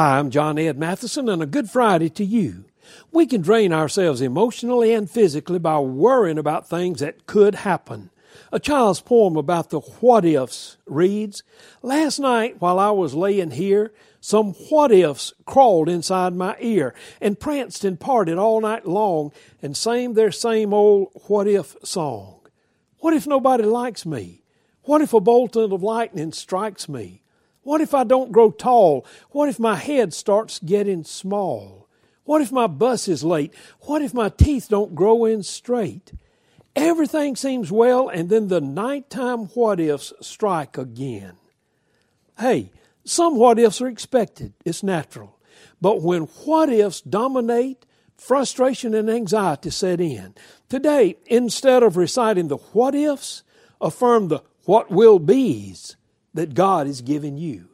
Hi, I'm John Ed Mathison, and a good Friday to you. We can drain ourselves emotionally and physically by worrying about things that could happen. A child's poem about the what ifs reads Last night, while I was laying here, some what ifs crawled inside my ear and pranced and parted all night long and sang their same old what if song. What if nobody likes me? What if a bolt of lightning strikes me? What if I don't grow tall? What if my head starts getting small? What if my bus is late? What if my teeth don't grow in straight? Everything seems well, and then the nighttime what ifs strike again. Hey, some what ifs are expected, it's natural. But when what ifs dominate, frustration and anxiety set in. Today, instead of reciting the what ifs, affirm the what will be's that God has given you.